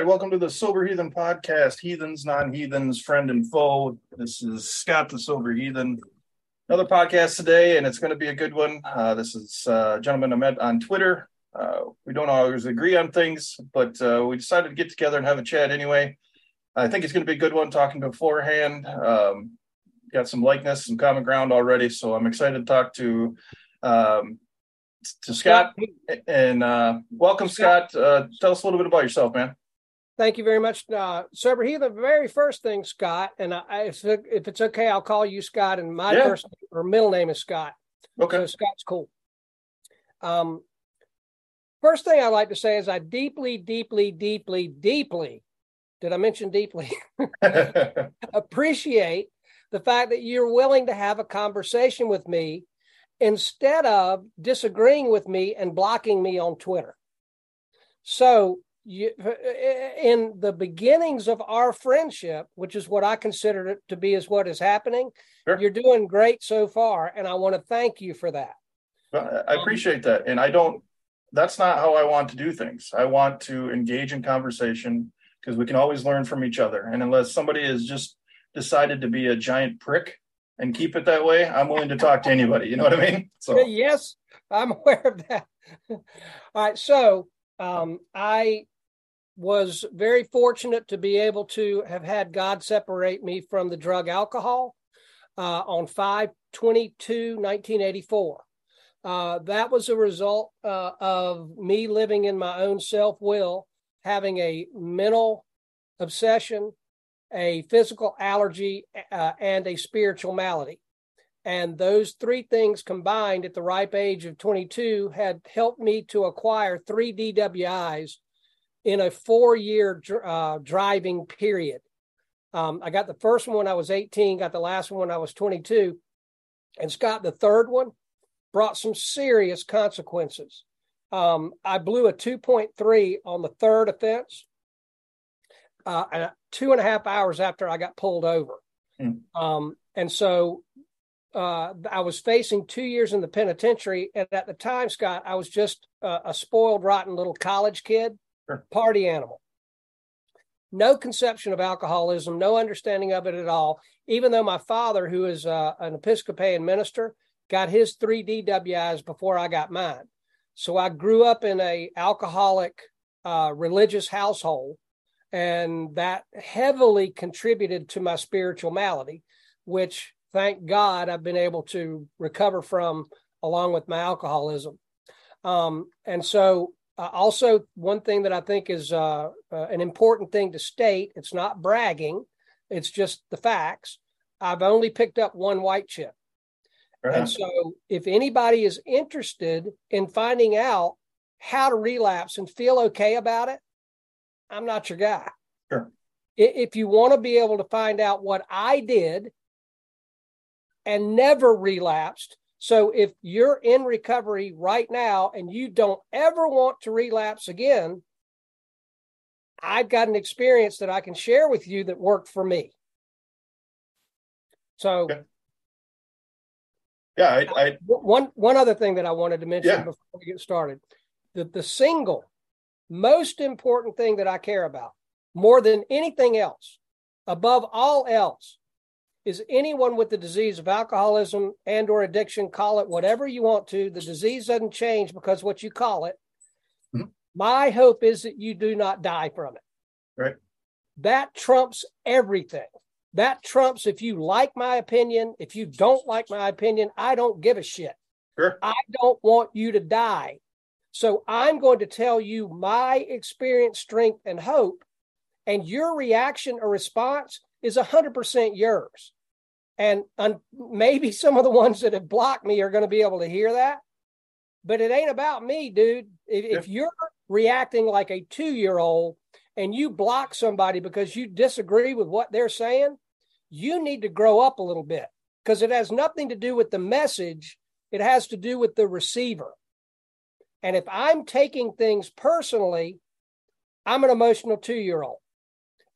Right, welcome to the Sober Heathen podcast, Heathens, non heathens, friend and foe. This is Scott the Sober Heathen. Another podcast today, and it's going to be a good one. Uh, this is uh, a gentleman I met on Twitter. Uh, we don't always agree on things, but uh, we decided to get together and have a chat anyway. I think it's going to be a good one talking beforehand. Um, got some likeness, some common ground already, so I'm excited to talk to um, to Scott. And uh, welcome, Scott. Uh, tell us a little bit about yourself, man. Thank you very much, uh, Sober. Here, the very first thing, Scott, and I, if, if it's okay, I'll call you Scott, and my yeah. first or middle name is Scott. Okay, so Scott's cool. Um, first thing I like to say is I deeply, deeply, deeply, deeply, did I mention deeply? appreciate the fact that you're willing to have a conversation with me instead of disagreeing with me and blocking me on Twitter. So you, in the beginnings of our friendship, which is what I consider it to be, is what is happening. Sure. You're doing great so far, and I want to thank you for that. I appreciate that, and I don't. That's not how I want to do things. I want to engage in conversation because we can always learn from each other. And unless somebody has just decided to be a giant prick and keep it that way, I'm willing to talk to anybody. You know what I mean? So yes, I'm aware of that. All right, so um, I was very fortunate to be able to have had God separate me from the drug alcohol uh, on 5 22 1984. Uh, that was a result uh, of me living in my own self will, having a mental obsession, a physical allergy, uh, and a spiritual malady. And those three things combined at the ripe age of 22 had helped me to acquire three DWIs in a four year uh, driving period. Um, I got the first one when I was 18, got the last one when I was 22. And Scott, the third one brought some serious consequences. Um, I blew a 2.3 on the third offense, uh, two and a half hours after I got pulled over. Mm. Um, and so uh, I was facing two years in the penitentiary. And at the time, Scott, I was just a spoiled, rotten little college kid sure. party animal. No conception of alcoholism, no understanding of it at all. Even though my father, who is uh, an Episcopalian minister, got his three DWIs before I got mine. So I grew up in a alcoholic uh, religious household, and that heavily contributed to my spiritual malady, which thank God I've been able to recover from along with my alcoholism. Um, and so uh, also, one thing that I think is uh, uh, an important thing to state it's not bragging, it's just the facts. I've only picked up one white chip. And so, if anybody is interested in finding out how to relapse and feel okay about it, I'm not your guy. Sure. If you want to be able to find out what I did and never relapsed, so if you're in recovery right now and you don't ever want to relapse again, I've got an experience that I can share with you that worked for me. So, okay. yeah, I, I, one one other thing that I wanted to mention yeah. before we get started, the the single most important thing that I care about more than anything else, above all else, is anyone with the disease of alcoholism and or addiction call it whatever you want to. The disease doesn't change because what you call it. Mm-hmm. my hope is that you do not die from it. Right. That trumps everything. That trumps if you like my opinion. If you don't like my opinion i don't give a shit. Sure. i don't want you to die. So i'm going to tell you my experience strength and hope and your reaction or response is 100% yours. And un- maybe some of the ones that have blocked me are going to be able to hear that. But it ain't about me, dude. If, yeah. if you're reacting like a two year old and you block somebody because you disagree with what they're saying, you need to grow up a little bit because it has nothing to do with the message, it has to do with the receiver. And if I'm taking things personally, I'm an emotional two year old.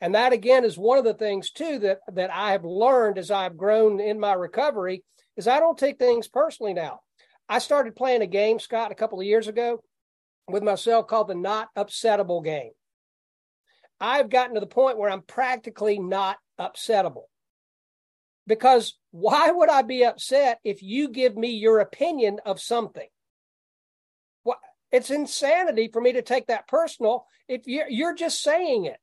And that again is one of the things too that that I have learned as I've grown in my recovery is I don't take things personally now. I started playing a game, Scott, a couple of years ago with myself called the Not Upsettable game. I've gotten to the point where I'm practically not upsettable. Because why would I be upset if you give me your opinion of something? Well, it's insanity for me to take that personal if you're, you're just saying it.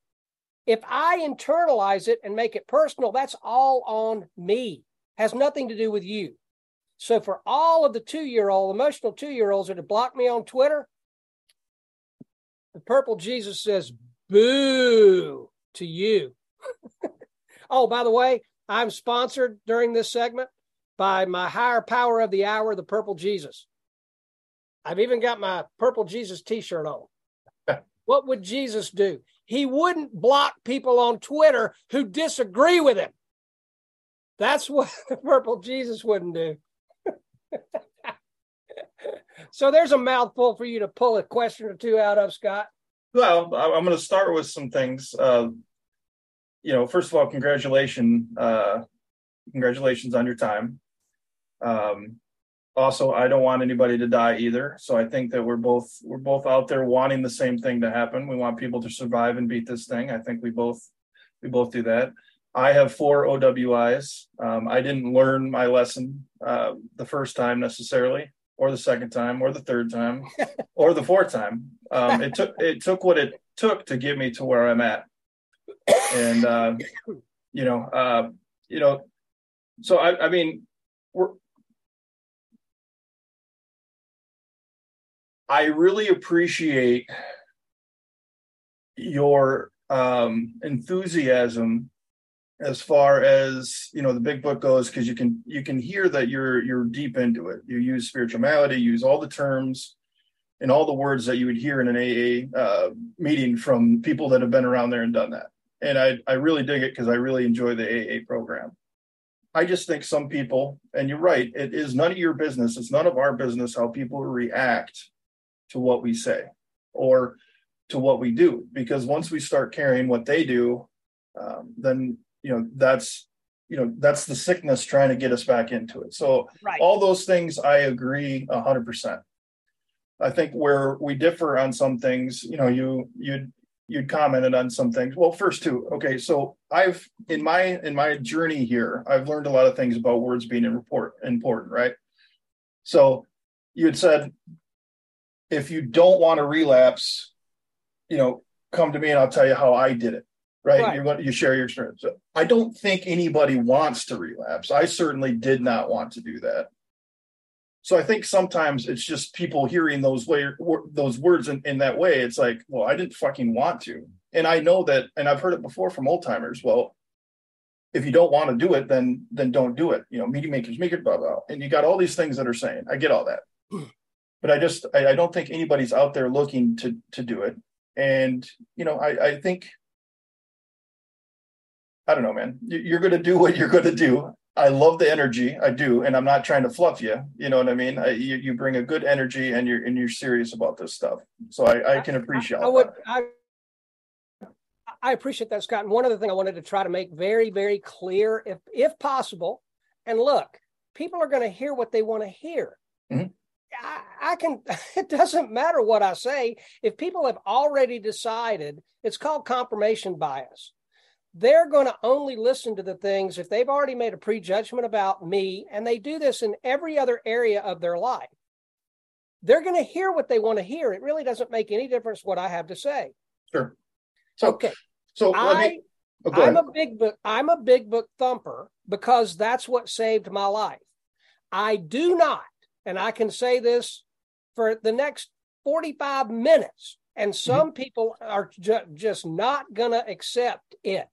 If I internalize it and make it personal, that's all on me. Has nothing to do with you. So for all of the two-year-old emotional two-year-olds that have blocked me on Twitter, the purple Jesus says, boo to you. oh, by the way, I'm sponsored during this segment by my higher power of the hour, the purple Jesus. I've even got my purple Jesus t-shirt on. what would Jesus do? He wouldn't block people on Twitter who disagree with him. That's what purple Jesus wouldn't do. so there's a mouthful for you to pull a question or two out of, Scott. Well, I'm going to start with some things. Uh, you know, first of all, congratulations, uh, congratulations on your time. Um, also, I don't want anybody to die either. So I think that we're both we're both out there wanting the same thing to happen. We want people to survive and beat this thing. I think we both we both do that. I have four OWIs. Um, I didn't learn my lesson uh, the first time necessarily or the second time or the third time or the fourth time. Um, it took it took what it took to get me to where I'm at. And uh, you know, uh, you know, so I, I mean, we're I really appreciate your um, enthusiasm as far as you know the big book goes because you can you can hear that you're you're deep into it. You use spirituality you use all the terms and all the words that you would hear in an aa uh, meeting from people that have been around there and done that. And i i really dig it because i really enjoy the aa program. I just think some people and you're right it is none of your business it's none of our business how people react to what we say or to what we do. Because once we start carrying what they do um, then you know that's you know that's the sickness trying to get us back into it. So right. all those things i agree 100% i think where we differ on some things you know you you'd you'd commented on some things. Well first two okay so i've in my in my journey here i've learned a lot of things about words being important important right? So you had said if you don't want to relapse you know come to me and i'll tell you how i did it right? right. You you share your experience. So I don't think anybody wants to relapse. I certainly did not want to do that. So I think sometimes it's just people hearing those way those words in, in that way. It's like, well, I didn't fucking want to, and I know that, and I've heard it before from old timers. Well, if you don't want to do it, then then don't do it. You know, media makers make it blah blah, and you got all these things that are saying. I get all that, but I just I, I don't think anybody's out there looking to to do it. And you know, I I think I don't know, man. You're going to do what you're going to do. I love the energy. I do, and I'm not trying to fluff you. You know what I mean? I, you, you bring a good energy, and you're and you're serious about this stuff. So I, I can appreciate. I, I would. I, I appreciate that, Scott. And one other thing I wanted to try to make very, very clear, if if possible, and look, people are going to hear what they want to hear. Mm-hmm. I, I, can. It doesn't matter what I say if people have already decided. It's called confirmation bias they're going to only listen to the things if they've already made a prejudgment about me, and they do this in every other area of their life. They're going to hear what they want to hear. It really doesn't make any difference what I have to say. Sure. So, okay. So I, me, oh, I'm a big book. I'm a big book thumper because that's what saved my life. I do not, and I can say this for the next 45 minutes, and mm-hmm. some mm-hmm. people are ju- just not going to accept it.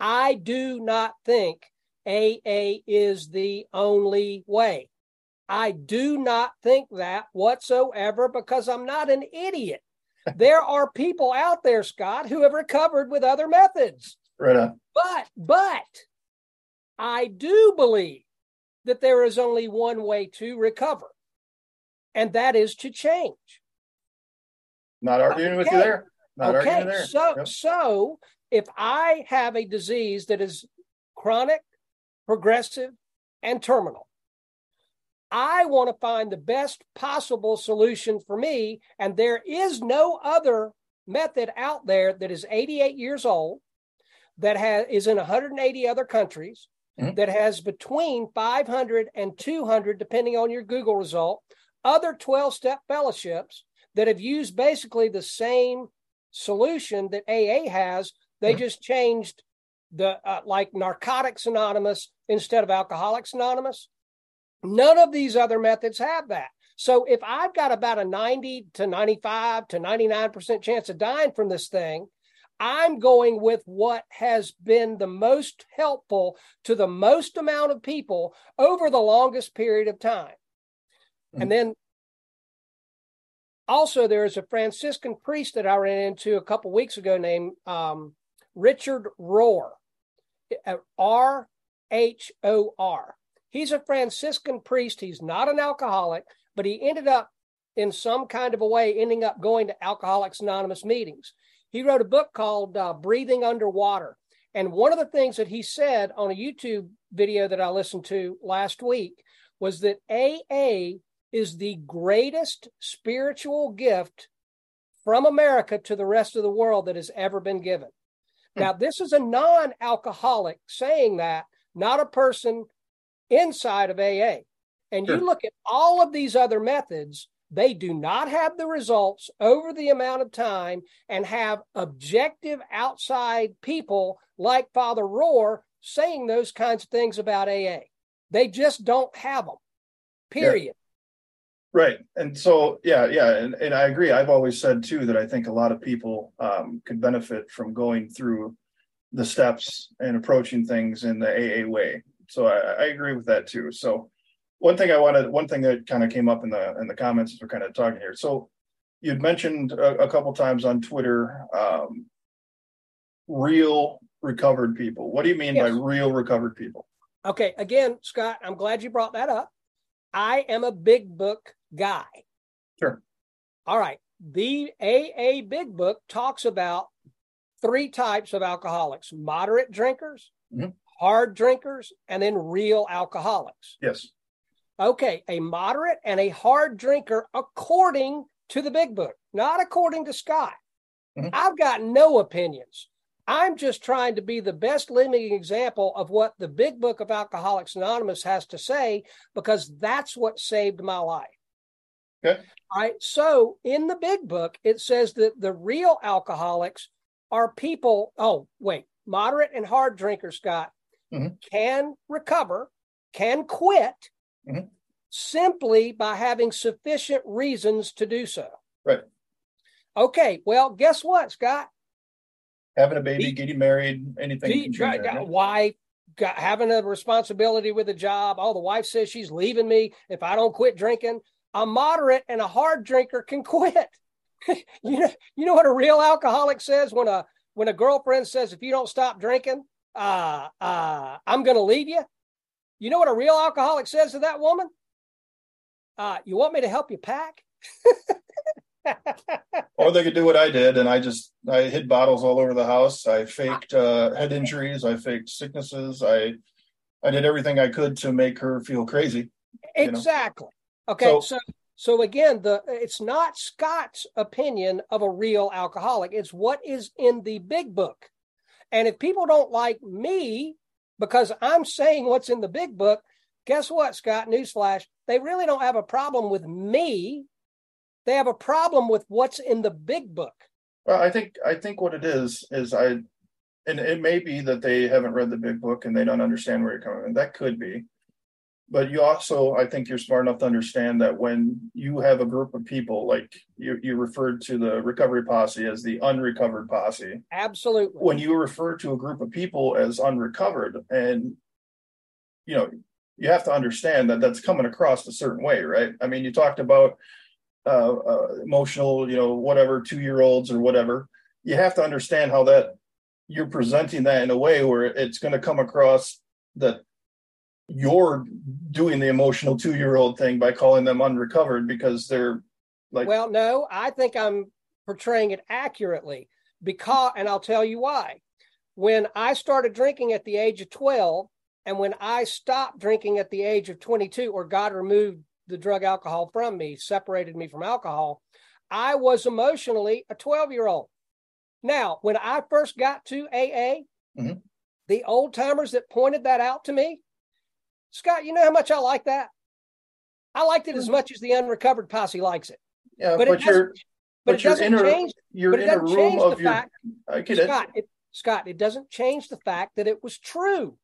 I do not think AA is the only way. I do not think that whatsoever because I'm not an idiot. there are people out there, Scott, who have recovered with other methods. Right on. But, but I do believe that there is only one way to recover, and that is to change. Not arguing okay. with you there. Not okay. There. So, yep. so if I have a disease that is chronic, progressive, and terminal, I want to find the best possible solution for me. And there is no other method out there that is 88 years old, that has is in 180 other countries, mm-hmm. that has between 500 and 200, depending on your Google result, other 12 step fellowships that have used basically the same solution that AA has. They mm-hmm. just changed the uh, like Narcotics Anonymous instead of Alcoholics Anonymous. None of these other methods have that. So if I've got about a 90 to 95 to 99% chance of dying from this thing, I'm going with what has been the most helpful to the most amount of people over the longest period of time. Mm-hmm. And then also there is a Franciscan priest that I ran into a couple weeks ago named um, Richard Rohr, R H O R. He's a Franciscan priest. He's not an alcoholic, but he ended up in some kind of a way ending up going to Alcoholics Anonymous meetings. He wrote a book called uh, Breathing Underwater. And one of the things that he said on a YouTube video that I listened to last week was that AA is the greatest spiritual gift from America to the rest of the world that has ever been given. Hmm. Now, this is a non alcoholic saying that, not a person inside of AA. And sure. you look at all of these other methods, they do not have the results over the amount of time and have objective outside people like Father Rohr saying those kinds of things about AA. They just don't have them, period. Yeah. Right. And so, yeah, yeah. And, and I agree. I've always said too that I think a lot of people um, could benefit from going through the steps and approaching things in the AA way. So I, I agree with that too. So, one thing I wanted, one thing that kind of came up in the in the comments as we're kind of talking here. So you'd mentioned a, a couple times on Twitter, um, real recovered people. What do you mean yes. by real recovered people? Okay, again, Scott, I'm glad you brought that up. I am a big book guy. Sure. All right. The AA Big Book talks about three types of alcoholics moderate drinkers, mm-hmm. hard drinkers, and then real alcoholics. Yes. Okay, a moderate and a hard drinker according to the big book, not according to Scott. Mm-hmm. I've got no opinions. I'm just trying to be the best living example of what the big book of Alcoholics Anonymous has to say because that's what saved my life. Okay. All right. So in the big book, it says that the real alcoholics are people. Oh, wait, moderate and hard drinkers, Scott, mm-hmm. can recover, can quit, mm-hmm. simply by having sufficient reasons to do so. Right. Okay. Well, guess what, Scott? Having a baby, getting married, anything. Got, wife, got, having a responsibility with a job. Oh, the wife says she's leaving me if I don't quit drinking. A moderate and a hard drinker can quit. you know, you know what a real alcoholic says when a when a girlfriend says, "If you don't stop drinking, uh, uh, I'm going to leave you." You know what a real alcoholic says to that woman? Uh, you want me to help you pack? or they could do what I did, and I just I hid bottles all over the house. I faked uh, head injuries. I faked sicknesses. I I did everything I could to make her feel crazy. Exactly. know? Okay. So, so so again, the it's not Scott's opinion of a real alcoholic. It's what is in the big book. And if people don't like me because I'm saying what's in the big book. Guess what, Scott? Newsflash. They really don't have a problem with me. They have a problem with what's in the big book. Well, I think I think what it is is I, and it may be that they haven't read the big book and they don't understand where you're coming. That could be but you also i think you're smart enough to understand that when you have a group of people like you, you referred to the recovery posse as the unrecovered posse. Absolutely. When you refer to a group of people as unrecovered and you know you have to understand that that's coming across a certain way right? I mean you talked about uh, uh, emotional you know whatever two year olds or whatever. You have to understand how that you're presenting that in a way where it's going to come across that you're doing the emotional two year old thing by calling them unrecovered because they're like well no i think i'm portraying it accurately because and i'll tell you why when i started drinking at the age of 12 and when i stopped drinking at the age of 22 or god removed the drug alcohol from me separated me from alcohol i was emotionally a 12 year old Now, when I first got to AA, mm-hmm. the old timers that pointed that out to me, Scott, you know how much I like that? I liked it as mm-hmm. much as the unrecovered posse likes it. Yeah, but, but you're but, but it doesn't in change. You're in a room of your. Fact, I get Scott, it. it. Scott, it doesn't change the fact that it was true.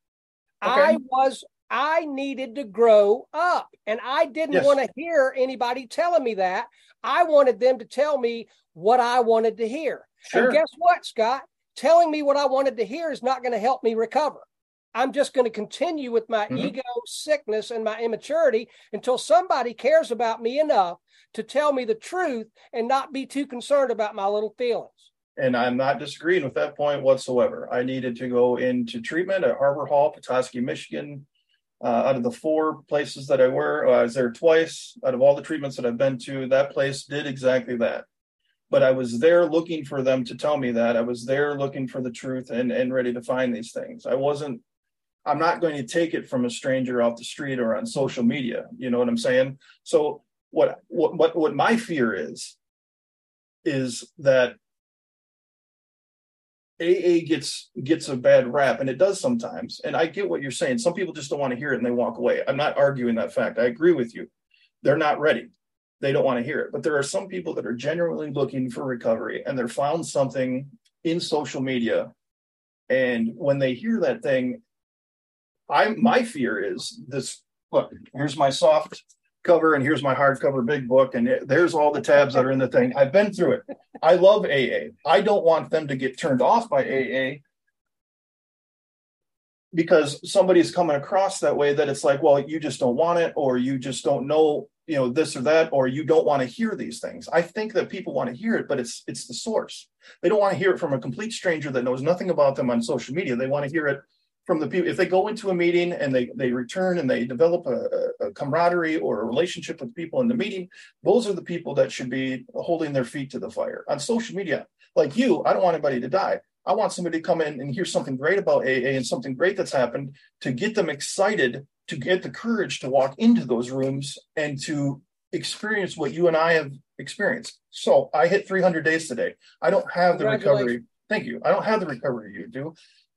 Okay. I was. I needed to grow up, and I didn't yes. want to hear anybody telling me that. I wanted them to tell me what I wanted to hear. Sure. And guess what, Scott? Telling me what I wanted to hear is not going to help me recover. I'm just going to continue with my mm-hmm. ego sickness and my immaturity until somebody cares about me enough to tell me the truth and not be too concerned about my little feelings. And I'm not disagreeing with that point whatsoever. I needed to go into treatment at Harbor Hall, Petoskey, Michigan. Uh, out of the four places that I were, uh, I was there twice. Out of all the treatments that I've been to, that place did exactly that. But I was there looking for them to tell me that. I was there looking for the truth and, and ready to find these things. I wasn't I'm not going to take it from a stranger off the street or on social media. You know what I'm saying? So what what what, what my fear is is that AA gets gets a bad rap, and it does sometimes. And I get what you're saying. Some people just don't want to hear it and they walk away. I'm not arguing that fact. I agree with you. They're not ready. They don't want to hear it. But there are some people that are genuinely looking for recovery, and they're found something in social media. And when they hear that thing, I my fear is this. Look, here's my soft cover and here's my hardcover big book and it, there's all the tabs that are in the thing. I've been through it. I love AA. I don't want them to get turned off by AA because somebody's coming across that way that it's like, well, you just don't want it or you just don't know, you know, this or that or you don't want to hear these things. I think that people want to hear it, but it's it's the source. They don't want to hear it from a complete stranger that knows nothing about them on social media. They want to hear it from the people if they go into a meeting and they they return and they develop a, a, camaraderie or a relationship with people in the meeting those are the people that should be holding their feet to the fire. On social media like you i don't want anybody to die. I want somebody to come in and hear something great about aa and something great that's happened to get them excited to get the courage to walk into those rooms and to experience what you and i have experienced. So i hit 300 days today. I don't have the recovery. Thank you. I don't have the recovery you do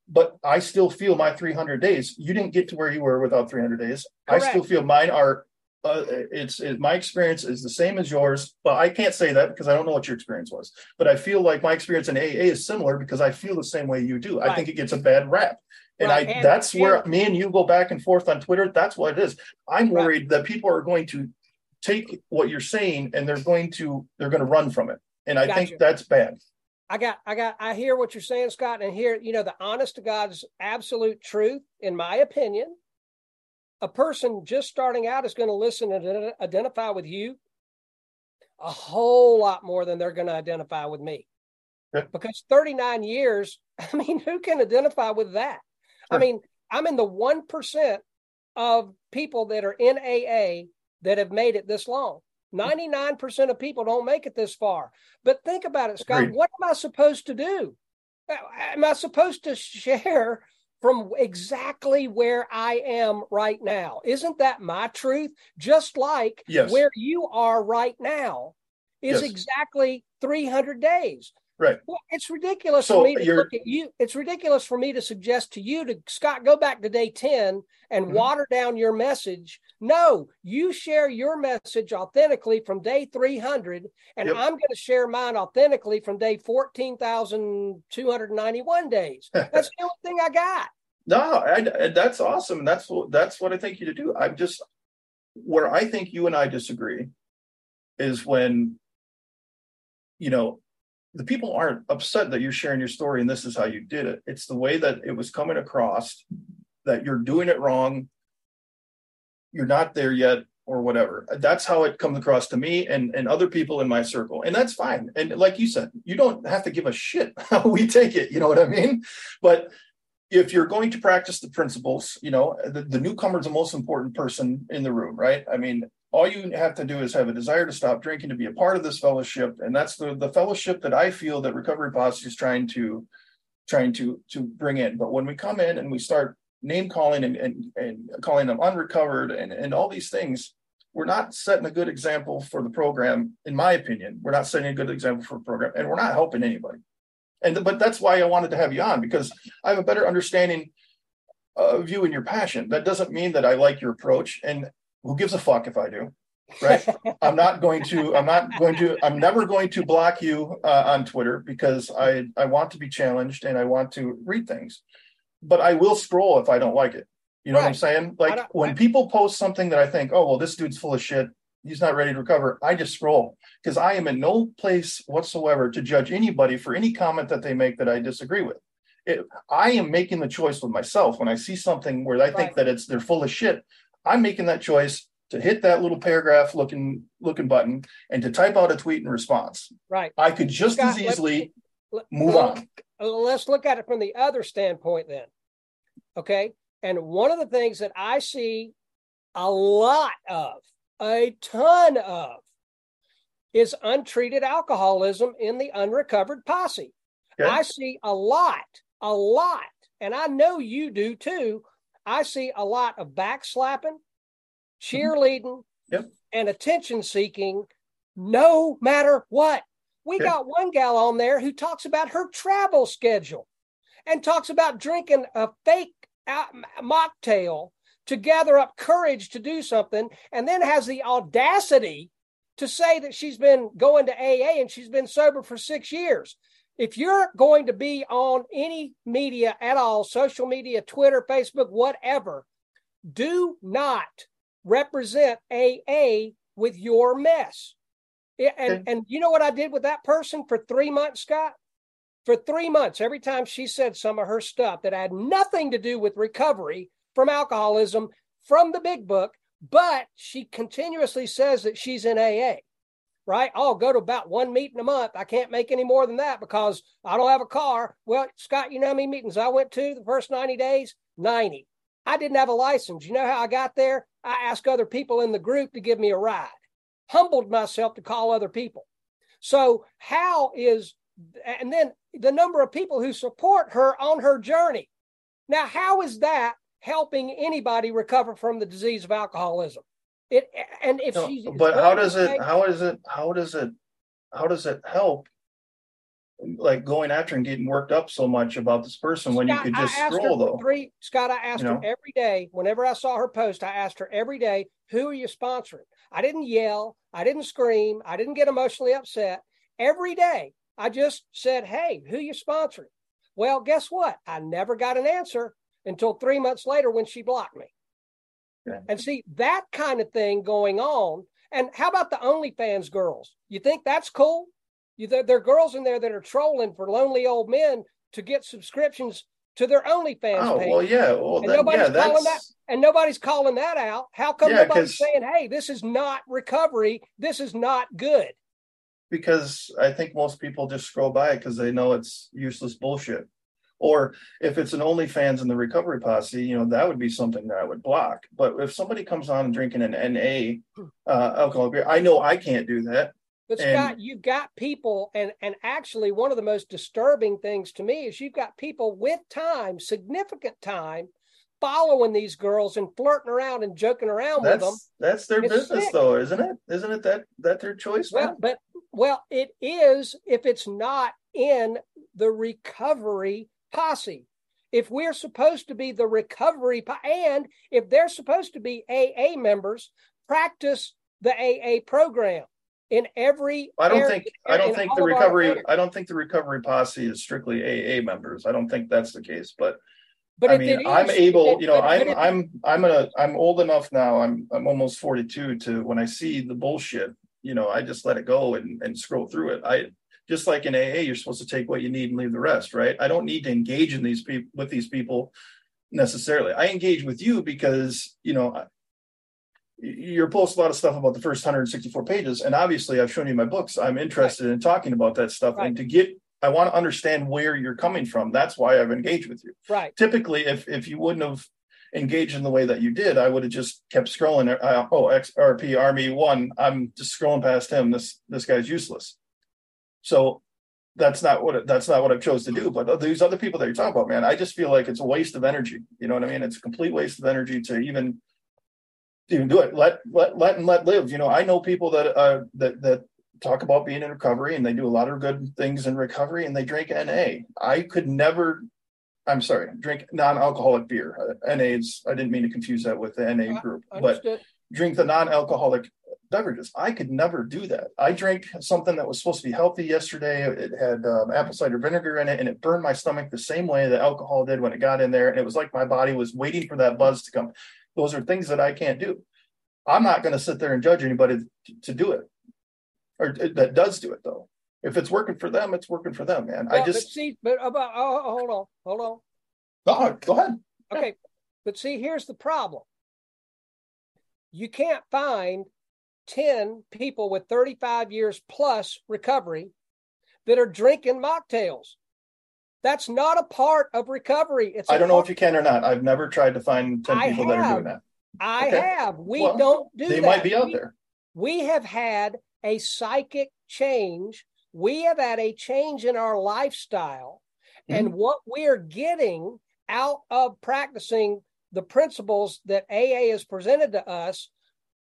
but I still feel my 300 days. You didn't get to where you were without 300 days. Correct. I still feel mine are. Uh, it's it, my experience is the same as yours, but I can't say that because I don't know what your experience was. But I feel like my experience in AA is similar because I feel the same way you do. Right. I think it gets a bad rap, and right. I and, that's where me and you go back and forth on Twitter. That's what it is. I'm right. worried that people are going to take what you're saying and they're going to they're going to run from it, and I think that's bad. I got, I got, I hear what you're saying, Scott, and here, you know, the honest to God's absolute truth, in my opinion, a person just starting out is going to listen and identify with you a whole lot more than they're going to identify with me. Yeah. Because 39 years, I mean, who can identify with that? Sure. I mean, I'm in the 1% of people that are in AA that have made it this long. 99% of people don't make it this far. But think about it, Scott. What am I supposed to do? Am I supposed to share from exactly where I am right now? Isn't that my truth? Just like yes. where you are right now is yes. exactly 300 days. Right. Well, it's ridiculous so for me to look at you. It's ridiculous for me to suggest to you to Scott go back to day 10 and mm-hmm. water down your message. No, you share your message authentically from day 300 and yep. I'm going to share mine authentically from day 14,291 days. That's the only thing I got. No, I, that's awesome. That's what that's what I think you to do. I'm just where I think you and I disagree is when you know the people aren't upset that you're sharing your story and this is how you did it. It's the way that it was coming across that you're doing it wrong, you're not there yet, or whatever. That's how it comes across to me and, and other people in my circle. And that's fine. And like you said, you don't have to give a shit how we take it. You know what I mean? But if you're going to practice the principles, you know, the, the newcomer is the most important person in the room, right? I mean, all you have to do is have a desire to stop drinking to be a part of this fellowship. And that's the, the fellowship that i feel that recovery posse is trying to trying to to bring in. But when we come in and we start name calling and, and, and calling them unrecovered and, and all these things we're not setting a good example for the program in my opinion. We're not setting a good example for the program and we're not helping anybody. And but that's why I wanted to have you on because I have a better understanding of you and your passion. That doesn't mean that I like your approach, and who gives a fuck if I do? right i'm not going to i'm not going to i'm never going to block you uh, on twitter because i i want to be challenged and i want to read things but i will scroll if i don't like it you know right. what i'm saying like when people post something that i think oh well this dude's full of shit he's not ready to recover i just scroll because i am in no place whatsoever to judge anybody for any comment that they make that i disagree with it, i am making the choice with myself when i see something where i think right. that it's they're full of shit i'm making that choice to hit that little paragraph looking looking button and to type out a tweet in response. Right. I could just Scott, as easily let, move on. Let's look at it from the other standpoint then. Okay. And one of the things that I see a lot of, a ton of, is untreated alcoholism in the unrecovered posse. Okay. I see a lot, a lot, and I know you do too. I see a lot of backslapping, mm-hmm. cheerleading, yep. and attention seeking no matter what. We okay. got one gal on there who talks about her travel schedule and talks about drinking a fake mocktail to gather up courage to do something and then has the audacity to say that she's been going to AA and she's been sober for six years. If you're going to be on any media at all, social media, Twitter, Facebook, whatever, do not represent AA with your mess. And, okay. and you know what I did with that person for three months, Scott? For three months, every time she said some of her stuff that had nothing to do with recovery from alcoholism from the big book, but she continuously says that she's in AA, right? I'll go to about one meeting a month. I can't make any more than that because I don't have a car. Well, Scott, you know how many meetings I went to the first 90 days? 90. I didn't have a license. You know how I got there? I asked other people in the group to give me a ride, humbled myself to call other people. So, how is, and then the number of people who support her on her journey. Now, how is that helping anybody recover from the disease of alcoholism? It, and if no, she's, but how does it, how is it, how does it, how does it help like going after and getting worked up so much about this person when you could just scroll though. Three, Scott, I asked you her know? every day. Whenever I saw her post, I asked her every day, "Who are you sponsoring?" I didn't yell, I didn't scream, I didn't get emotionally upset. Every day, I just said, "Hey, who you sponsoring?" Well, guess what? I never got an answer until three months later when she blocked me. Yeah. And see that kind of thing going on. And how about the OnlyFans girls? You think that's cool? You, there, there are girls in there that are trolling for lonely old men to get subscriptions to their OnlyFans oh, page. well, yeah. Well, and that, nobody's yeah, calling that, and nobody's calling that out. How come yeah, nobody's saying, "Hey, this is not recovery. This is not good"? Because I think most people just scroll by it because they know it's useless bullshit. Or if it's an OnlyFans in the recovery posse, you know that would be something that I would block. But if somebody comes on drinking an NA hmm. uh, alcohol beer, I know I can't do that. But and, Scott, you've got people, and and actually, one of the most disturbing things to me is you've got people with time, significant time, following these girls and flirting around and joking around with them. That's their it's business, sick. though, isn't it? Isn't it that that their choice? Well, man? but well, it is if it's not in the recovery posse. If we're supposed to be the recovery, po- and if they're supposed to be AA members, practice the AA program in every I don't think I don't think the recovery I don't think the recovery posse is strictly AA members. I don't think that's the case, but but I mean, I'm able, you know, I'm I'm I'm a I'm old enough now. I'm I'm almost 42 to when I see the bullshit, you know, I just let it go and and scroll through it. I just like in AA, you're supposed to take what you need and leave the rest, right? I don't need to engage in these people with these people necessarily. I engage with you because, you know, you're post a lot of stuff about the first 164 pages and obviously i've shown you my books i'm interested right. in talking about that stuff right. and to get i want to understand where you're coming from that's why i've engaged with you right typically if if you wouldn't have engaged in the way that you did i would have just kept scrolling uh, oh xrp army one i'm just scrolling past him this this guy's useless so that's not what that's not what I've chose to do. But these other people that you're talking about, man, I just feel like it's a waste of energy. You know what I mean? It's a complete waste of energy to even even do it. Let let let and let live. You know, I know people that uh that that talk about being in recovery and they do a lot of good things in recovery and they drink NA. I could never, I'm sorry, drink non alcoholic beer. Uh, NA is, I didn't mean to confuse that with the NA group, but drink the non alcoholic beverages. I could never do that. I drank something that was supposed to be healthy yesterday. It had um, apple cider vinegar in it, and it burned my stomach the same way that alcohol did when it got in there. And it was like my body was waiting for that buzz to come. Those are things that I can't do. I'm not going to sit there and judge anybody to do it, or that does do it though. If it's working for them, it's working for them, man. Well, I just but see, but about oh, hold on, hold on. Oh, go ahead. Okay, but see, here's the problem. You can't find 10 people with 35 years plus recovery that are drinking mocktails. That's not a part of recovery. It's I don't know if you can or not. I've never tried to find 10 people that are doing that. I okay. have. We well, don't do they that. They might be out we, there. We have had a psychic change. We have had a change in our lifestyle. Mm-hmm. And what we're getting out of practicing the principles that AA has presented to us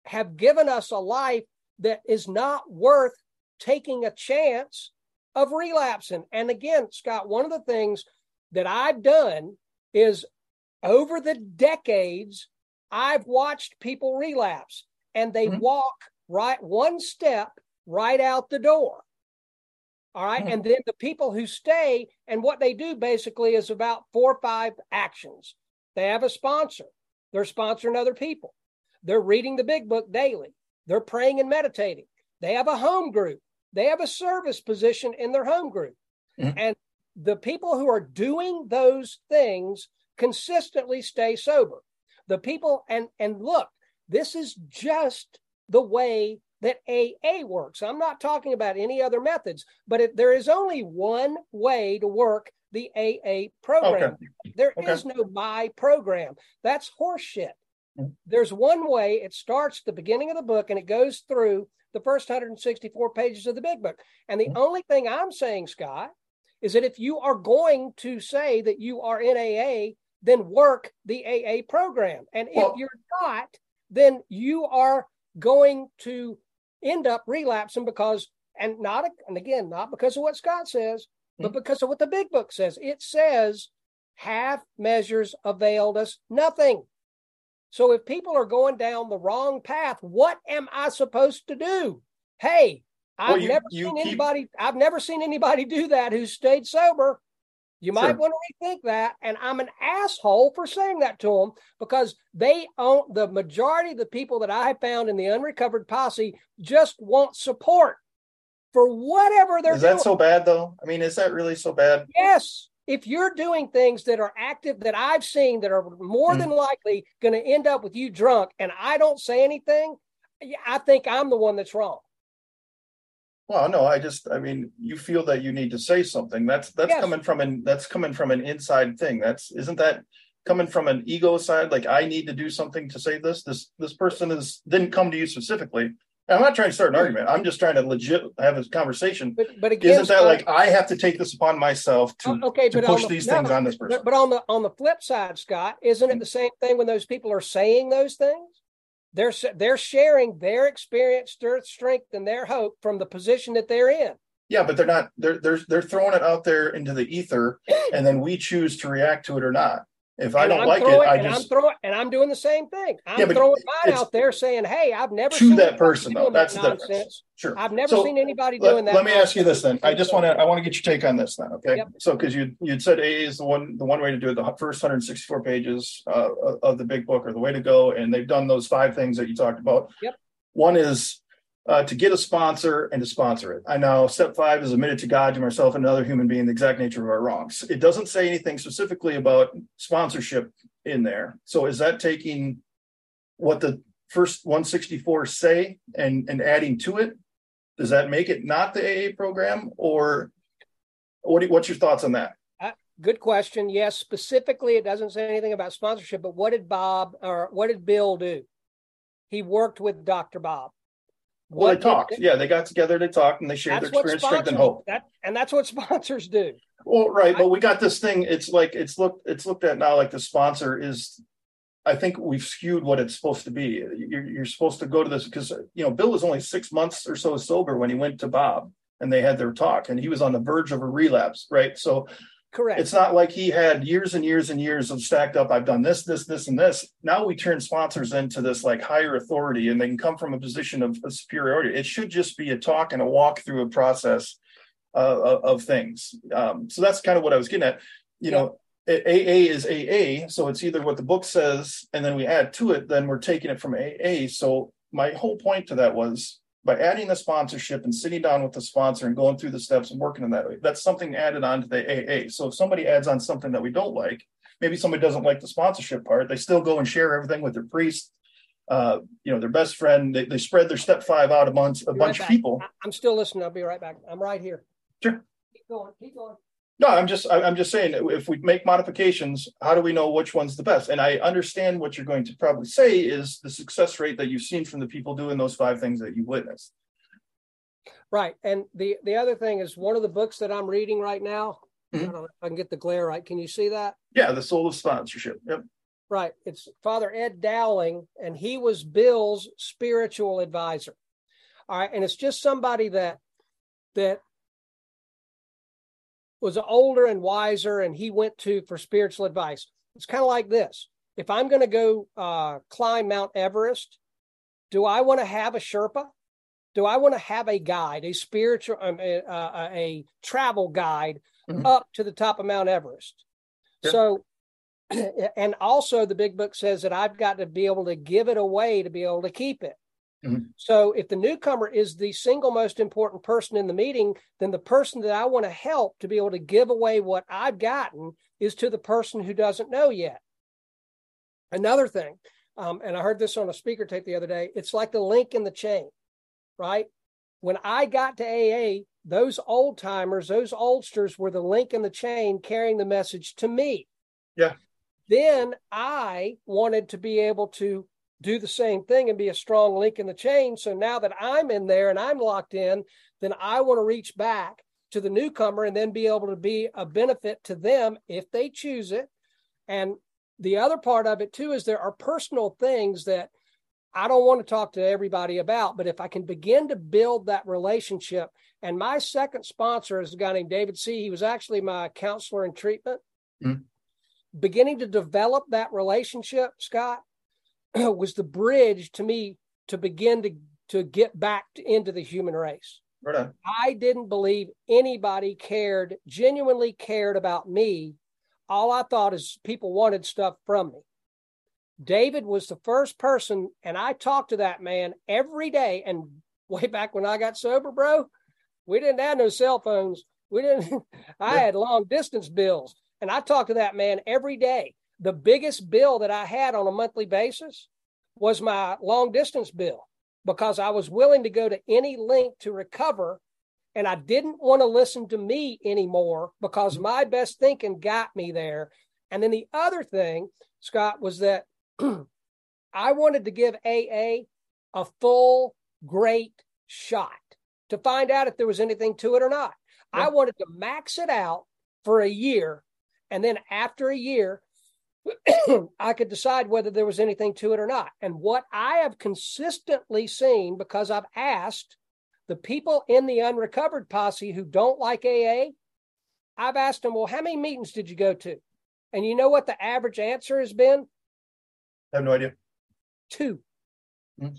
have given us a life that is not worth taking a chance of relapsing. And again, Scott, one of the things that I've done is over the decades, I've watched people relapse and they mm-hmm. walk right one step right out the door. All right? mm-hmm. And then the people who stay and what they do basically is about four or five actions. They have a sponsor, they're sponsoring other people. They're reading the big book daily. They're praying and meditating. They have a home group. They have a service position in their home group. Mm-hmm. And the people who are doing those things consistently stay sober. The people, and, and look, this is just the way that AA works. I'm not talking about any other methods, but if there is only one way to work the AA program. Okay. There okay. is no my program. That's horseshit. There's one way it starts at the beginning of the book and it goes through the first 164 pages of the big book. And the only thing I'm saying, Scott, is that if you are going to say that you are in AA, then work the AA program. And well, if you're not, then you are going to end up relapsing because, and not, and again, not because of what Scott says, but mm-hmm. because of what the big book says. It says half measures availed us nothing. So if people are going down the wrong path, what am I supposed to do? Hey, I've well, you, never you seen keep... anybody, I've never seen anybody do that who stayed sober. You might sure. want to rethink that. And I'm an asshole for saying that to them because they own the majority of the people that I found in the unrecovered posse just want support for whatever they're Is that doing. so bad though? I mean, is that really so bad? Yes if you're doing things that are active that I've seen that are more mm. than likely going to end up with you drunk and I don't say anything, I think I'm the one that's wrong. Well, no, I just I mean, you feel that you need to say something. That's that's yes. coming from an that's coming from an inside thing. That's isn't that coming from an ego side like I need to do something to say this. This this person is didn't come to you specifically. I'm not trying to start an argument. I'm just trying to legit have a conversation. But, but again, isn't that uh, like I have to take this upon myself to, oh, okay, to push the, these no, things on this person? But, but on the on the flip side, Scott, isn't it the same thing when those people are saying those things? They're they're sharing their experience, their strength, and their hope from the position that they're in. Yeah, but they're not. They're they're they're throwing it out there into the ether, and then we choose to react to it or not. If I don't I'm like throwing, it, I and just I'm throwing and I'm doing the same thing. I'm yeah, throwing mine out there saying, "Hey, I've never to seen that person though. That's that the difference. Sure, I've never so seen anybody let, doing that. Let me ask you this then. I just want to I want to get your take on this then. Okay, yep. so because you you'd said AA is the one the one way to do it. The first 164 pages uh, of the big book are the way to go, and they've done those five things that you talked about. Yep. One is uh, to get a sponsor and to sponsor it. I know step five is admitted to God, to myself, and another human being the exact nature of our wrongs. It doesn't say anything specifically about sponsorship in there. So is that taking what the first 164 say and, and adding to it? Does that make it not the AA program or what do, what's your thoughts on that? Uh, good question. Yes, specifically, it doesn't say anything about sponsorship, but what did Bob or what did Bill do? He worked with Dr. Bob. Well, what they talked. yeah, they got together, they talked, and they shared their experience, strength, and hope. That, and that's what sponsors do. Well, right, but we got this thing. It's like it's looked it's looked at now like the sponsor is I think we've skewed what it's supposed to be. You're, you're supposed to go to this because you know Bill was only six months or so sober when he went to Bob and they had their talk, and he was on the verge of a relapse, right? So, correct. It's not like he had years and years and years of stacked up. I've done this, this, this, and this. Now we turn sponsors into this like higher authority, and they can come from a position of, of superiority. It should just be a talk and a walk through a process uh, of things. Um, so that's kind of what I was getting at. You yeah. know, AA is AA, so it's either what the book says, and then we add to it, then we're taking it from AA. So my whole point to that was by adding the sponsorship and sitting down with the sponsor and going through the steps and working in that way, that's something added on to the AA. So if somebody adds on something that we don't like, maybe somebody doesn't like the sponsorship part, they still go and share everything with their priest, uh, you know, their best friend. They, they spread their step five out amongst a bunch right of people. I'm still listening. I'll be right back. I'm right here. Sure. Keep going. Keep going. No, I'm just I'm just saying if we make modifications, how do we know which one's the best? And I understand what you're going to probably say is the success rate that you've seen from the people doing those five things that you witnessed. Right. And the the other thing is one of the books that I'm reading right now. Mm-hmm. I don't know if I can get the glare right. Can you see that? Yeah, the soul of sponsorship. Yep. Right. It's Father Ed Dowling, and he was Bill's spiritual advisor. All right. And it's just somebody that that was older and wiser, and he went to for spiritual advice. It's kind of like this: if I'm going to go uh, climb Mount Everest, do I want to have a Sherpa? Do I want to have a guide, a spiritual, um, a, uh, a, travel guide mm-hmm. up to the top of Mount Everest? Yeah. So, and also the big book says that I've got to be able to give it away to be able to keep it. Mm-hmm. So if the newcomer is the single most important person in the meeting, then the person that I want to help to be able to give away what I've gotten is to the person who doesn't know yet. Another thing, um, and I heard this on a speaker tape the other day, it's like the link in the chain, right? When I got to AA, those old timers, those oldsters were the link in the chain carrying the message to me. Yeah. Then I wanted to be able to do the same thing and be a strong link in the chain. So now that I'm in there and I'm locked in, then I want to reach back to the newcomer and then be able to be a benefit to them if they choose it. And the other part of it too is there are personal things that I don't want to talk to everybody about, but if I can begin to build that relationship, and my second sponsor is a guy named David C. He was actually my counselor in treatment. Mm-hmm. Beginning to develop that relationship, Scott, was the bridge to me to begin to to get back into the human race. Right I didn't believe anybody cared, genuinely cared about me. All I thought is people wanted stuff from me. David was the first person, and I talked to that man every day. And way back when I got sober, bro, we didn't have no cell phones. We didn't, I had long distance bills. And I talked to that man every day the biggest bill that I had on a monthly basis was my long distance bill because I was willing to go to any length to recover. And I didn't want to listen to me anymore because my best thinking got me there. And then the other thing, Scott, was that I wanted to give AA a full, great shot to find out if there was anything to it or not. Yeah. I wanted to max it out for a year. And then after a year, I could decide whether there was anything to it or not. And what I have consistently seen, because I've asked the people in the unrecovered posse who don't like AA, I've asked them, well, how many meetings did you go to? And you know what the average answer has been? I have no idea. 2 mm-hmm.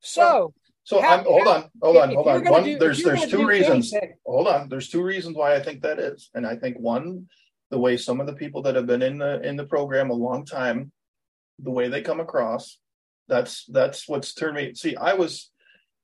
So, so how, I'm, hold on, hold on, hold on. One, do, there's there's two reasons. Anything, hold on, there's two reasons why I think that is, and I think one the way some of the people that have been in the in the program a long time the way they come across that's that's what's turned me see i was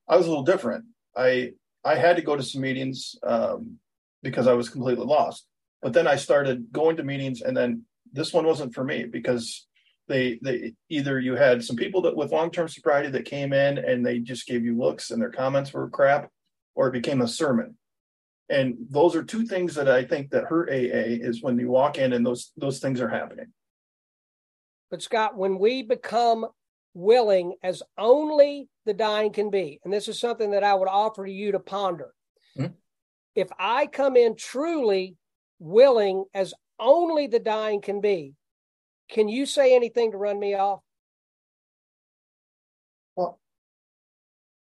i was a little different. I i had to go to some meetings um, because i was completely lost. But then i started going to meetings and then this one wasn't for me because they they either you had some people that with long-term sobriety that came in and they just gave you looks and their comments were crap or it became a sermon and those are two things that I think that hurt AA is when you walk in and those those things are happening. But Scott, when we become willing as only the dying can be, and this is something that I would offer to you to ponder. Mm-hmm. If I come in truly willing as only the dying can be, Can you say anything to run me off? Well,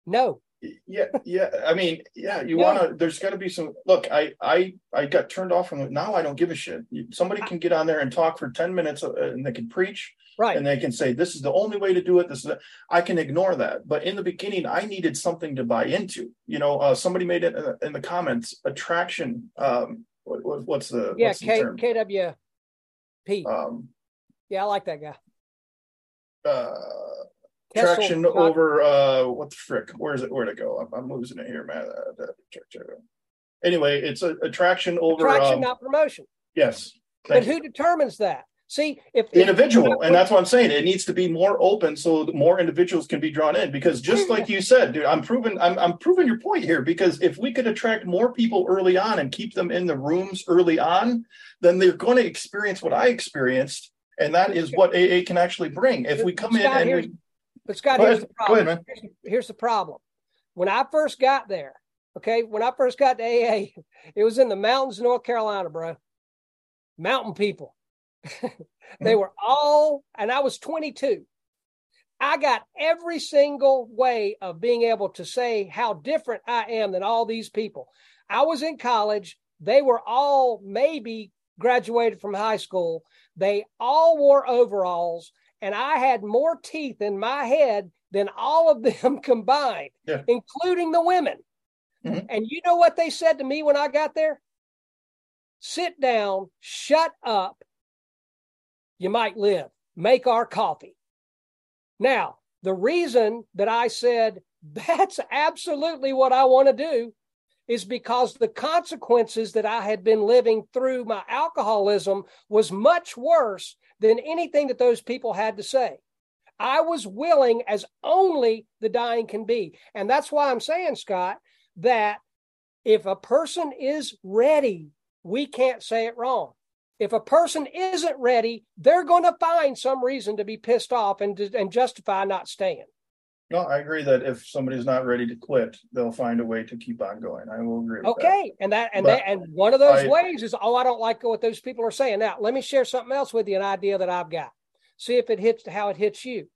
no. Yeah, yeah. I mean, yeah. You want to? There's got to be some. Look, I, I, I got turned off from it. Now I don't give a shit. Somebody can get on there and talk for ten minutes, uh, and they can preach, right? And they can say this is the only way to do it. This is. I can ignore that. But in the beginning, I needed something to buy into. You know, uh, somebody made it in the comments. Attraction. Um, what, what's the yeah? What's the K? KWP. Um, yeah, I like that guy. Uh, traction not... over uh what the frick where's it where'd it go? I'm, I'm losing it here man. Uh, anyway it's a attraction over attraction um, not promotion. Yes. But who determines that? See if the individual and that's what i'm saying. It needs to be more open so more individuals can be drawn in. Because just like you said dude i'm proving I'm, I'm proving your point here. Because if we could attract more people early on and keep them in the rooms early on then they're going to experience what i experienced. And that is what aa can actually bring. If we come in and we but Scott, here's the problem. Ahead, here's, here's the problem. When I first got there, okay, when I first got to AA, it was in the mountains of North Carolina, bro. Mountain people. they mm-hmm. were all, and I was 22. I got every single way of being able to say how different I am than all these people. I was in college. They were all maybe graduated from high school. They all wore overalls and I had more teeth in my head than all of them combined, yeah. including the women. Mm-hmm. And you know what they said to me when I got there? Sit down, shut up. You might live. Make our coffee. Now, the reason that I said that's absolutely what I want to do is because the consequences that I had been living through my alcoholism was much worse than anything that those people had to say. I was willing as only the dying can be. And that's why I'm saying, Scott, that if a person is ready, we can't say it wrong. If a person isn't ready, they're going to find some reason to be pissed off and, and justify not staying. No, I agree that if somebody's not ready to quit, they'll find a way to keep on going. I will agree. okay, that. and that and that, and one of those I, ways is oh, I don't like what those people are saying. Now, let me share something else with you. An idea that I've got. See if it hits how it hits you.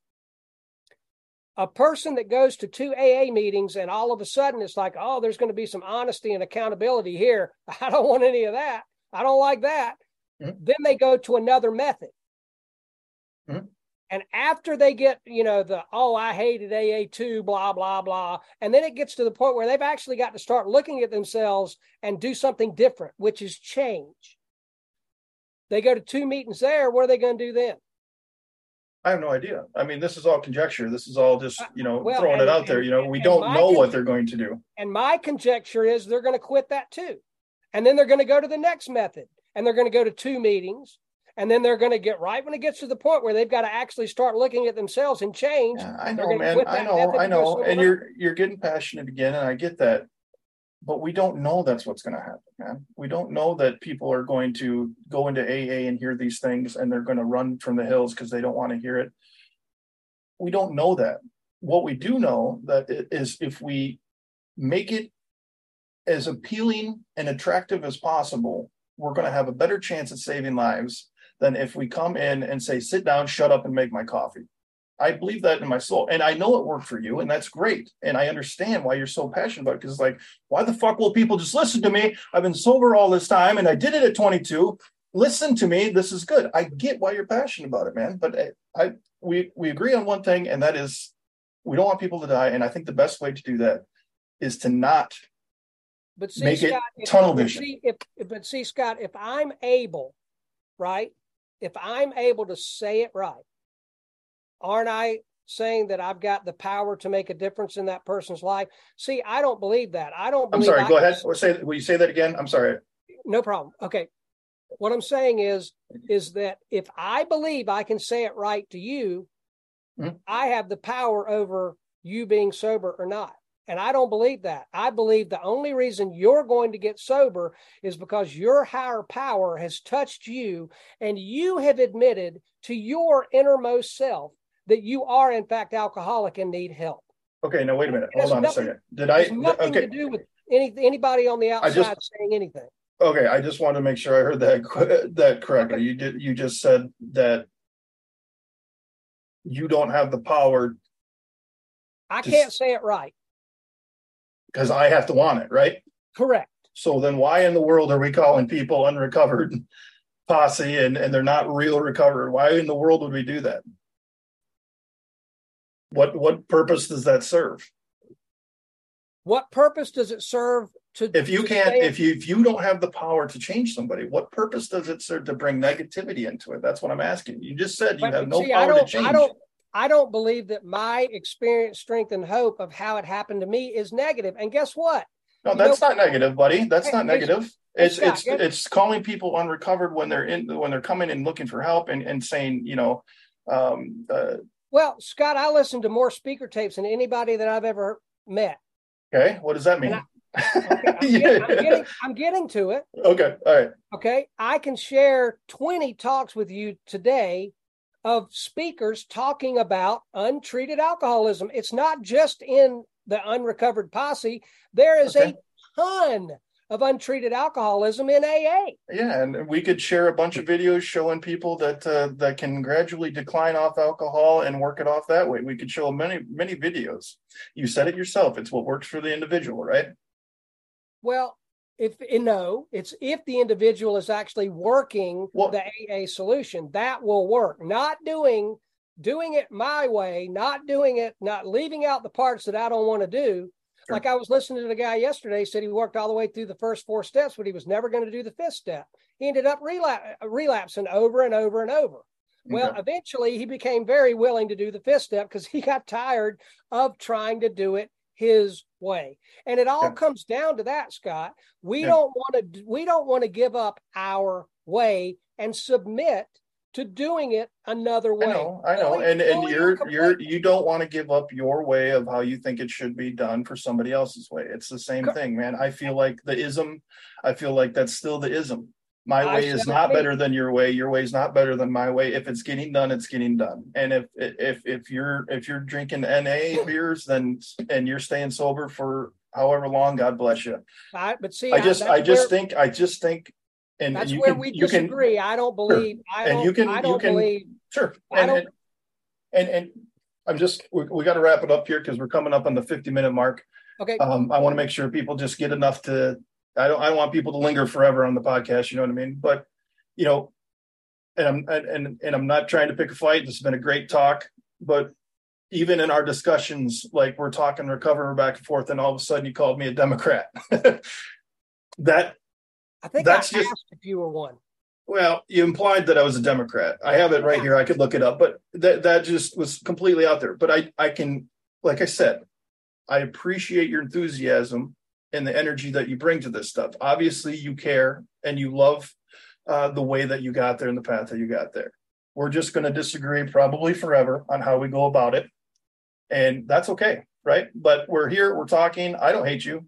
A person that goes to two AA meetings and all of a sudden it's like, oh, there's going to be some honesty and accountability here. I don't want any of that. I don't like that. Mm-hmm. Then they go to another method. Mm-hmm. And after they get, you know, the, oh, I hated AA2, blah, blah, blah. And then it gets to the point where they've actually got to start looking at themselves and do something different, which is change. They go to two meetings there. What are they going to do then? I have no idea. I mean, this is all conjecture. This is all just, you know, well, throwing and, it out there. You know, we don't know what they're going to do. And my conjecture is they're going to quit that too. And then they're going to go to the next method and they're going to go to two meetings and then they're going to get right when it gets to the point where they've got to actually start looking at themselves and change. Yeah, I know, man. I know, I know. And you're you're getting passionate again, and I get that. But we don't know that's what's going to happen, man. We don't know that people are going to go into AA and hear these things, and they're going to run from the hills because they don't want to hear it. We don't know that. What we do know that is if we make it as appealing and attractive as possible, we're going to have a better chance at saving lives than if we come in and say, sit down, shut up, and make my coffee. I believe that in my soul. And I know it worked for you, and that's great. And I understand why you're so passionate about it. Because it's like, why the fuck will people just listen to me? I've been sober all this time and I did it at 22. Listen to me. This is good. I get why you're passionate about it, man. But I, I we we agree on one thing, and that is we don't want people to die. And I think the best way to do that is to not but see, make Scott, it tunnel vision. If, but see, Scott, if I'm able, right, if I'm able to say it right, aren't I saying that I've got the power to make a difference in that person's life? See, I don't believe that. I don't. I'm sorry. I go ahead. Or say. Will you say that again? I'm sorry. No problem. Okay. What I'm saying is, is that if I believe I can say it right to you, mm-hmm. I have the power over you being sober or not. And I don't believe that. I believe the only reason you're going to get sober is because your higher power has touched you and you have admitted to your innermost self that you are, in fact, alcoholic and need help. Okay, now wait a minute. Hold on nothing, a second. Did I? Nothing okay. to do with any, anybody on the outside just, saying anything. Okay, I just wanted to make sure I heard that that correctly. You did. You just said that you don't have the power I can't say it right. Because I have to want it, right? Correct. So then why in the world are we calling people unrecovered posse and, and they're not real recovered? Why in the world would we do that? What what purpose does that serve? What purpose does it serve to If you can't, if you if you don't have the power to change somebody, what purpose does it serve to bring negativity into it? That's what I'm asking. You just said you have no see, I power to don't, change. I don't, I don't believe that my experience, strength, and hope of how it happened to me is negative. And guess what? No, You that's know- not negative, buddy. That's not negative. It's Scott, it's it's calling people unrecovered when they're in when they're coming and looking for help and and saying you know um uh, Well, Scott, I listen to more speaker tapes than anybody that I've ever met. okay what does that mean? And I'm, getting, I'm, getting, I'm getting to it. okay, all right. Okay. I can share 20 talks with you today of speakers talking about untreated alcoholism. It's not just in the unrecovered posse, there is Okay. a ton of untreated alcoholism in AA. Yeah, and we could share a bunch of videos showing people that uh, that can gradually decline off alcohol and work it off that way. We could show many many videos. You said it yourself. It's what works for the individual, right? Well, if no, it's if the individual is actually working Well- the AA solution, that will work. Not doing doing it my way, not doing it, not leaving out the parts that I don't want to do. Sure. Like I was listening to the guy yesterday, said he worked all the way through the first four steps, but he was never going to do the fifth step. He ended up relap- relapsing over and over and over. Well, Okay. eventually he became very willing to do the fifth step because he got tired of trying to do it his way. And it all Yeah. comes down to that, Scott. We Yeah. don't want to we don't want to give up our way and submit to doing it another way. I know, I know, Fully- and and you're you're you don't want to give up your way of how you think it should be done for somebody else's way. It's the same Cor- thing, man. I feel like the ism. I feel like that's still the ism. My I way is not better than your way. Your way is not better than my way. If it's getting done, it's getting done. And if if if you're if you're drinking NA beers, then and you're staying sober for however long, God bless you. I, but see, I just I just where, think I just think, and, that's you where can we you can disagree. I don't believe. I And don't. you can- I don't can- believe. Sure. I And, don't- and, and, and I'm just, we, we got to wrap it up here because we're coming up on the 50 minute mark. Okay, Um, I want to make sure people just get enough to, I don't, I don't want people to linger forever on the podcast. You know what I mean? But, you know, and I'm, and, and, I'm not trying to pick a fight. This has been a great talk, but even in our discussions, like we're talking, recovering back and forth, and all of a sudden you called me a Democrat. that I think that's I just- asked if you were one. Well, you implied that I was a Democrat. I have it right here. I could look it up, but that that just was completely out there. But I I can, like I said, I appreciate your enthusiasm and the energy that you bring to this stuff. Obviously, you care and you love uh, the way that you got there and the path that you got there. We're just going to disagree probably forever on how we go about it, and that's okay, right? But we're here. We're talking. I don't hate you.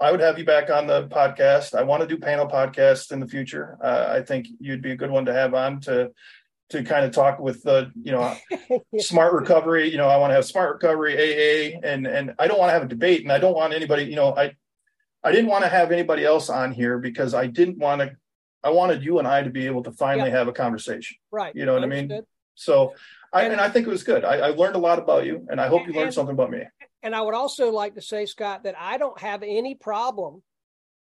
I would have you back on the podcast. I want to do panel podcasts in the future. Uh, I think you'd be a good one to have on to to kind of talk with the you know smart recovery. You know, I want to have smart recovery AA, and and I don't want to have a debate, and I don't want anybody. You know, I I didn't want to have anybody else on here because I didn't want to. I wanted you and I to be able to finally have a conversation. right. You know what I mean? So, I, And- and I think it was good. I, I learned a lot about you, and I hope you learned And- something about me. And I would also like to say, Scott, that I don't have any problem.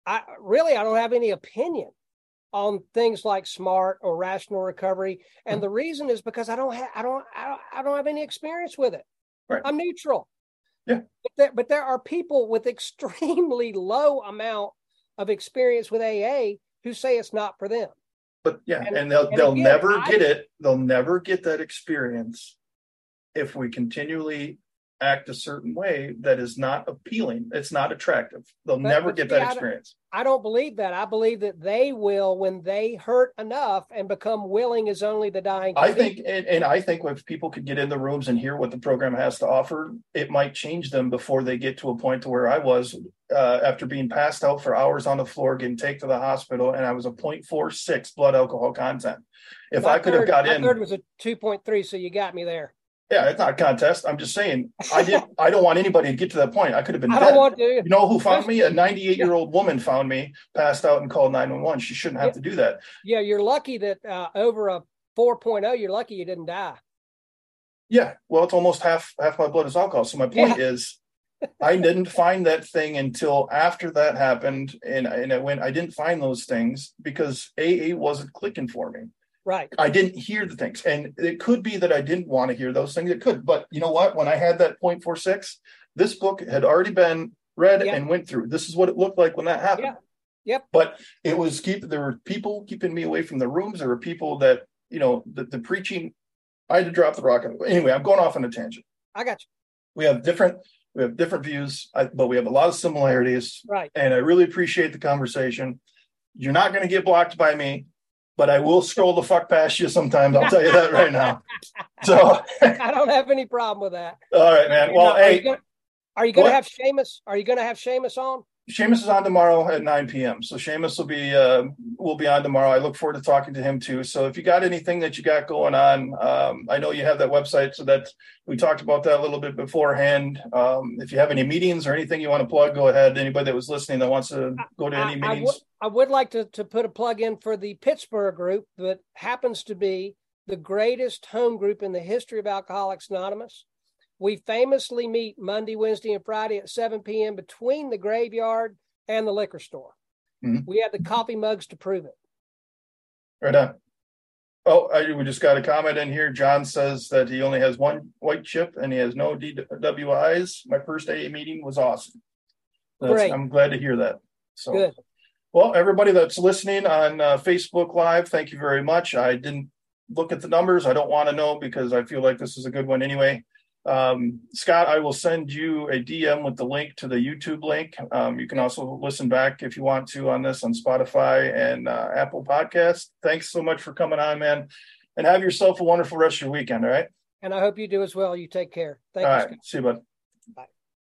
I really I don't have any opinion on things like smart or rational recovery. Mm-hmm. And the reason is because I don't have I don't I don't, I don't have any experience with it. Right. I'm neutral. Yeah. But there, but there are people with extremely low amount of experience with AA who say it's not for them. But yeah, And- and, they'll and they'll again, never I- get it. They'll never get that experience if we continually act a certain way that is not appealing. It's not attractive. They'll But- never but get see, that I don't- experience. I don't believe that. I believe that they will when they hurt enough and become willing as only the dying. I think, and, and I think if people could get in the rooms and hear what the program has to offer, it might change them before they get to a point to where I was uh, after being passed out for hours on the floor, getting taken to the hospital, and I was a 0.46 blood alcohol content. If My I could have third- got my in, third was a two point three, so you got me there. Yeah, it's not a contest. I'm just saying, I didn't. I don't want anybody to get to that point. I could have been I dead. don't want to. You know who found me? A 98 year old woman found me, passed out, and called 911. She shouldn't have to do that. Yeah, you're lucky that uh, over a 4.0, you're lucky you didn't die. Yeah, well, it's almost half half my blood is alcohol. So my point yeah. is, I didn't find that thing until after that happened, and and I went. I didn't find those things because AA wasn't clicking for me. Right. I didn't hear the things, and it could be that I didn't want to hear those things. It could, but you know what? When I had that point four six, this book had already been read yeah. and went through. This is what it looked like when that happened. Yeah. Yep. But it was keep. There were people keeping me away from the rooms. There were people that you know the, the preaching. I had to drop the rock. Anyway, I'm going off on a tangent. I got you. We have different we have different views, but we have a lot of similarities. Right. And I really appreciate the conversation. You're not going to get blocked by me, but I will scroll the fuck past you sometimes. I'll tell you that right now. So I don't have any problem with that. All right, man. Well, hey, are you going to have Seamus? Are you going to have Seamus on? Seamus is on tomorrow at 9 p.m. So Seamus will be uh, will be on tomorrow. I look forward to talking to him too. So if you got anything that you got going on, um, I know you have that website, so that we talked about that a little bit beforehand. Um, if you have any meetings or anything you want to plug, go ahead. Anybody that was listening that wants to go to any I, meetings, I would like to to put a plug in for the Pittsburgh group that happens to be the greatest home group in the history of Alcoholics Anonymous. We famously meet Monday, Wednesday, and Friday at 7 p.m. between the graveyard and the liquor store. Mm-hmm. We have the coffee mugs to prove it. Right on. Oh, I, we just got a comment in here. John says that he only has one white chip and he has no DWIs. My first AA meeting was awesome. Great. I'm glad to hear that. So, Good. Well, everybody that's listening on uh, Facebook Live, thank you very much. I didn't look at the numbers. I don't want to know because I feel like this is a good one anyway. Um, Scott, I will send you a DM with the link to the YouTube link. Um, you can also listen back if you want to on this on Spotify and uh, Apple Podcast. Thanks so much for coming on, man. And have yourself a wonderful rest of your weekend. All right. And I hope you do as well. You take care. Thank all you. Right. See you, bud.